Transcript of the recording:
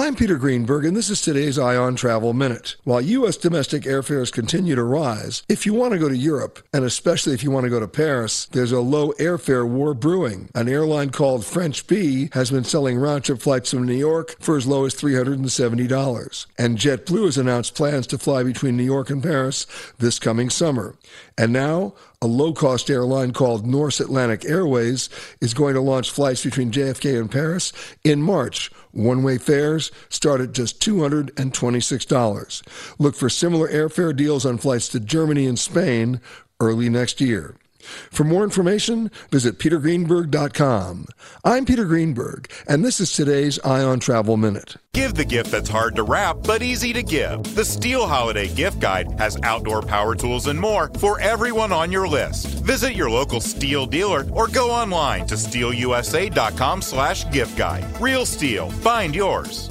I'm Peter Greenberg, and this is today's Eye on Travel Minute. While U.S. domestic airfares continue to rise, if you want to go to Europe, and especially if you want to go to Paris, there's a low airfare war brewing. An airline called French Bee has been selling round trip flights from New York for as low as $370. And JetBlue has announced plans to fly between New York and Paris this coming summer. And now, a low cost airline called Norse Atlantic Airways is going to launch flights between JFK and Paris in March. One way fares start at just $226. Look for similar airfare deals on flights to Germany and Spain early next year. For more information, visit petergreenberg.com. I'm Peter Greenberg, and this is today's Eye on Travel Minute. Give the gift that's hard to wrap but easy to give. The STIHL Holiday Gift Guide has outdoor power tools and more for everyone on your list. Visit your local STIHL dealer or go online to stihlusa.com slash gift guide. Real STIHL, Find yours.